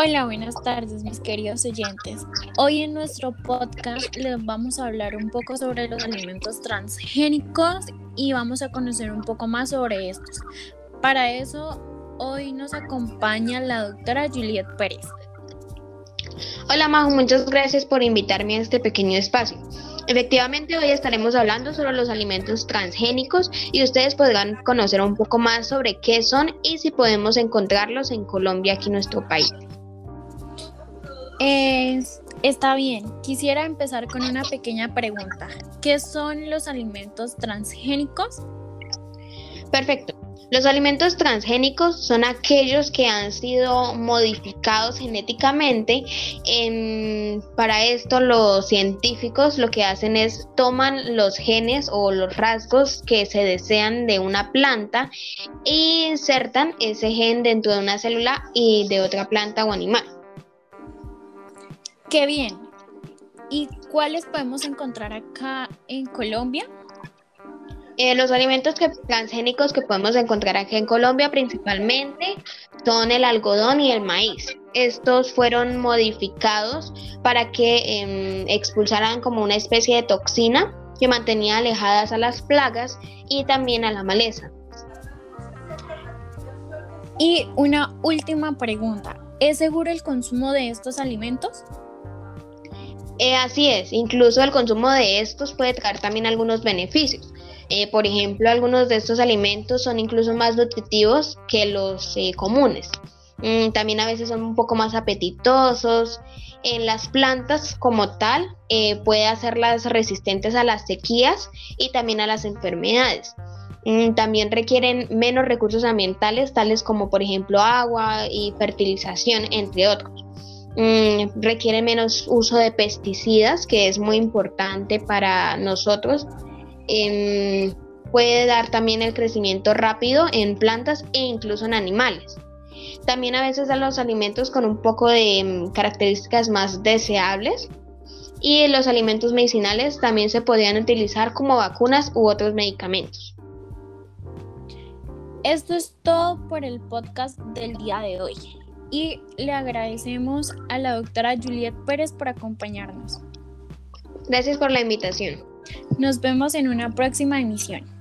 Hola, buenas tardes mis queridos oyentes. Hoy en nuestro podcast les vamos a hablar un poco sobre los alimentos transgénicos y vamos a conocer un poco más sobre estos. Para eso, hoy nos acompaña la doctora Juliet Pérez. Hola Majo, muchas gracias por invitarme a este pequeño espacio. Efectivamente, hoy estaremos hablando sobre los alimentos transgénicos y ustedes podrán conocer un poco más sobre qué son y si podemos encontrarlos en Colombia, aquí en nuestro país está bien, quisiera empezar con una pequeña pregunta. ¿Qué son los alimentos transgénicos? Perfecto. Los alimentos transgénicos son aquellos que han sido modificados genéticamente. para esto los científicos lo que hacen es toman los genes o los rasgos que se desean de una planta e insertan ese gen dentro de una célula y de otra planta o animal. Qué bien. ¿Y cuáles podemos encontrar acá en Colombia? Eh, los alimentos transgénicos que podemos encontrar aquí en Colombia principalmente son el algodón y el maíz. Estos fueron modificados para que em, expulsaran como una especie de toxina que mantenía alejadas a las plagas y también a la maleza. Y una última pregunta. ¿Es seguro el consumo de estos alimentos? Eh, así es, incluso el consumo de estos puede traer también algunos beneficios. Eh, por ejemplo, algunos de estos alimentos son incluso más nutritivos que los eh, comunes. Mm, también a veces son un poco más apetitosos. En las plantas como tal puede hacerlas resistentes a las sequías y también a las enfermedades. Mm, también requieren menos recursos ambientales, tales como por ejemplo agua y fertilización, entre otros. Mm, requiere menos uso de pesticidas, que es muy importante para nosotros. Em, puede dar también el crecimiento rápido en plantas e incluso en animales. También a veces dan los alimentos con un poco de em, características más deseables. Y los alimentos medicinales también se podrían utilizar como vacunas u otros medicamentos. Esto es todo por el podcast del día de hoy y le agradecemos a la doctora Juliet Pérez por acompañarnos. Gracias por la invitación. Nos vemos en una próxima emisión.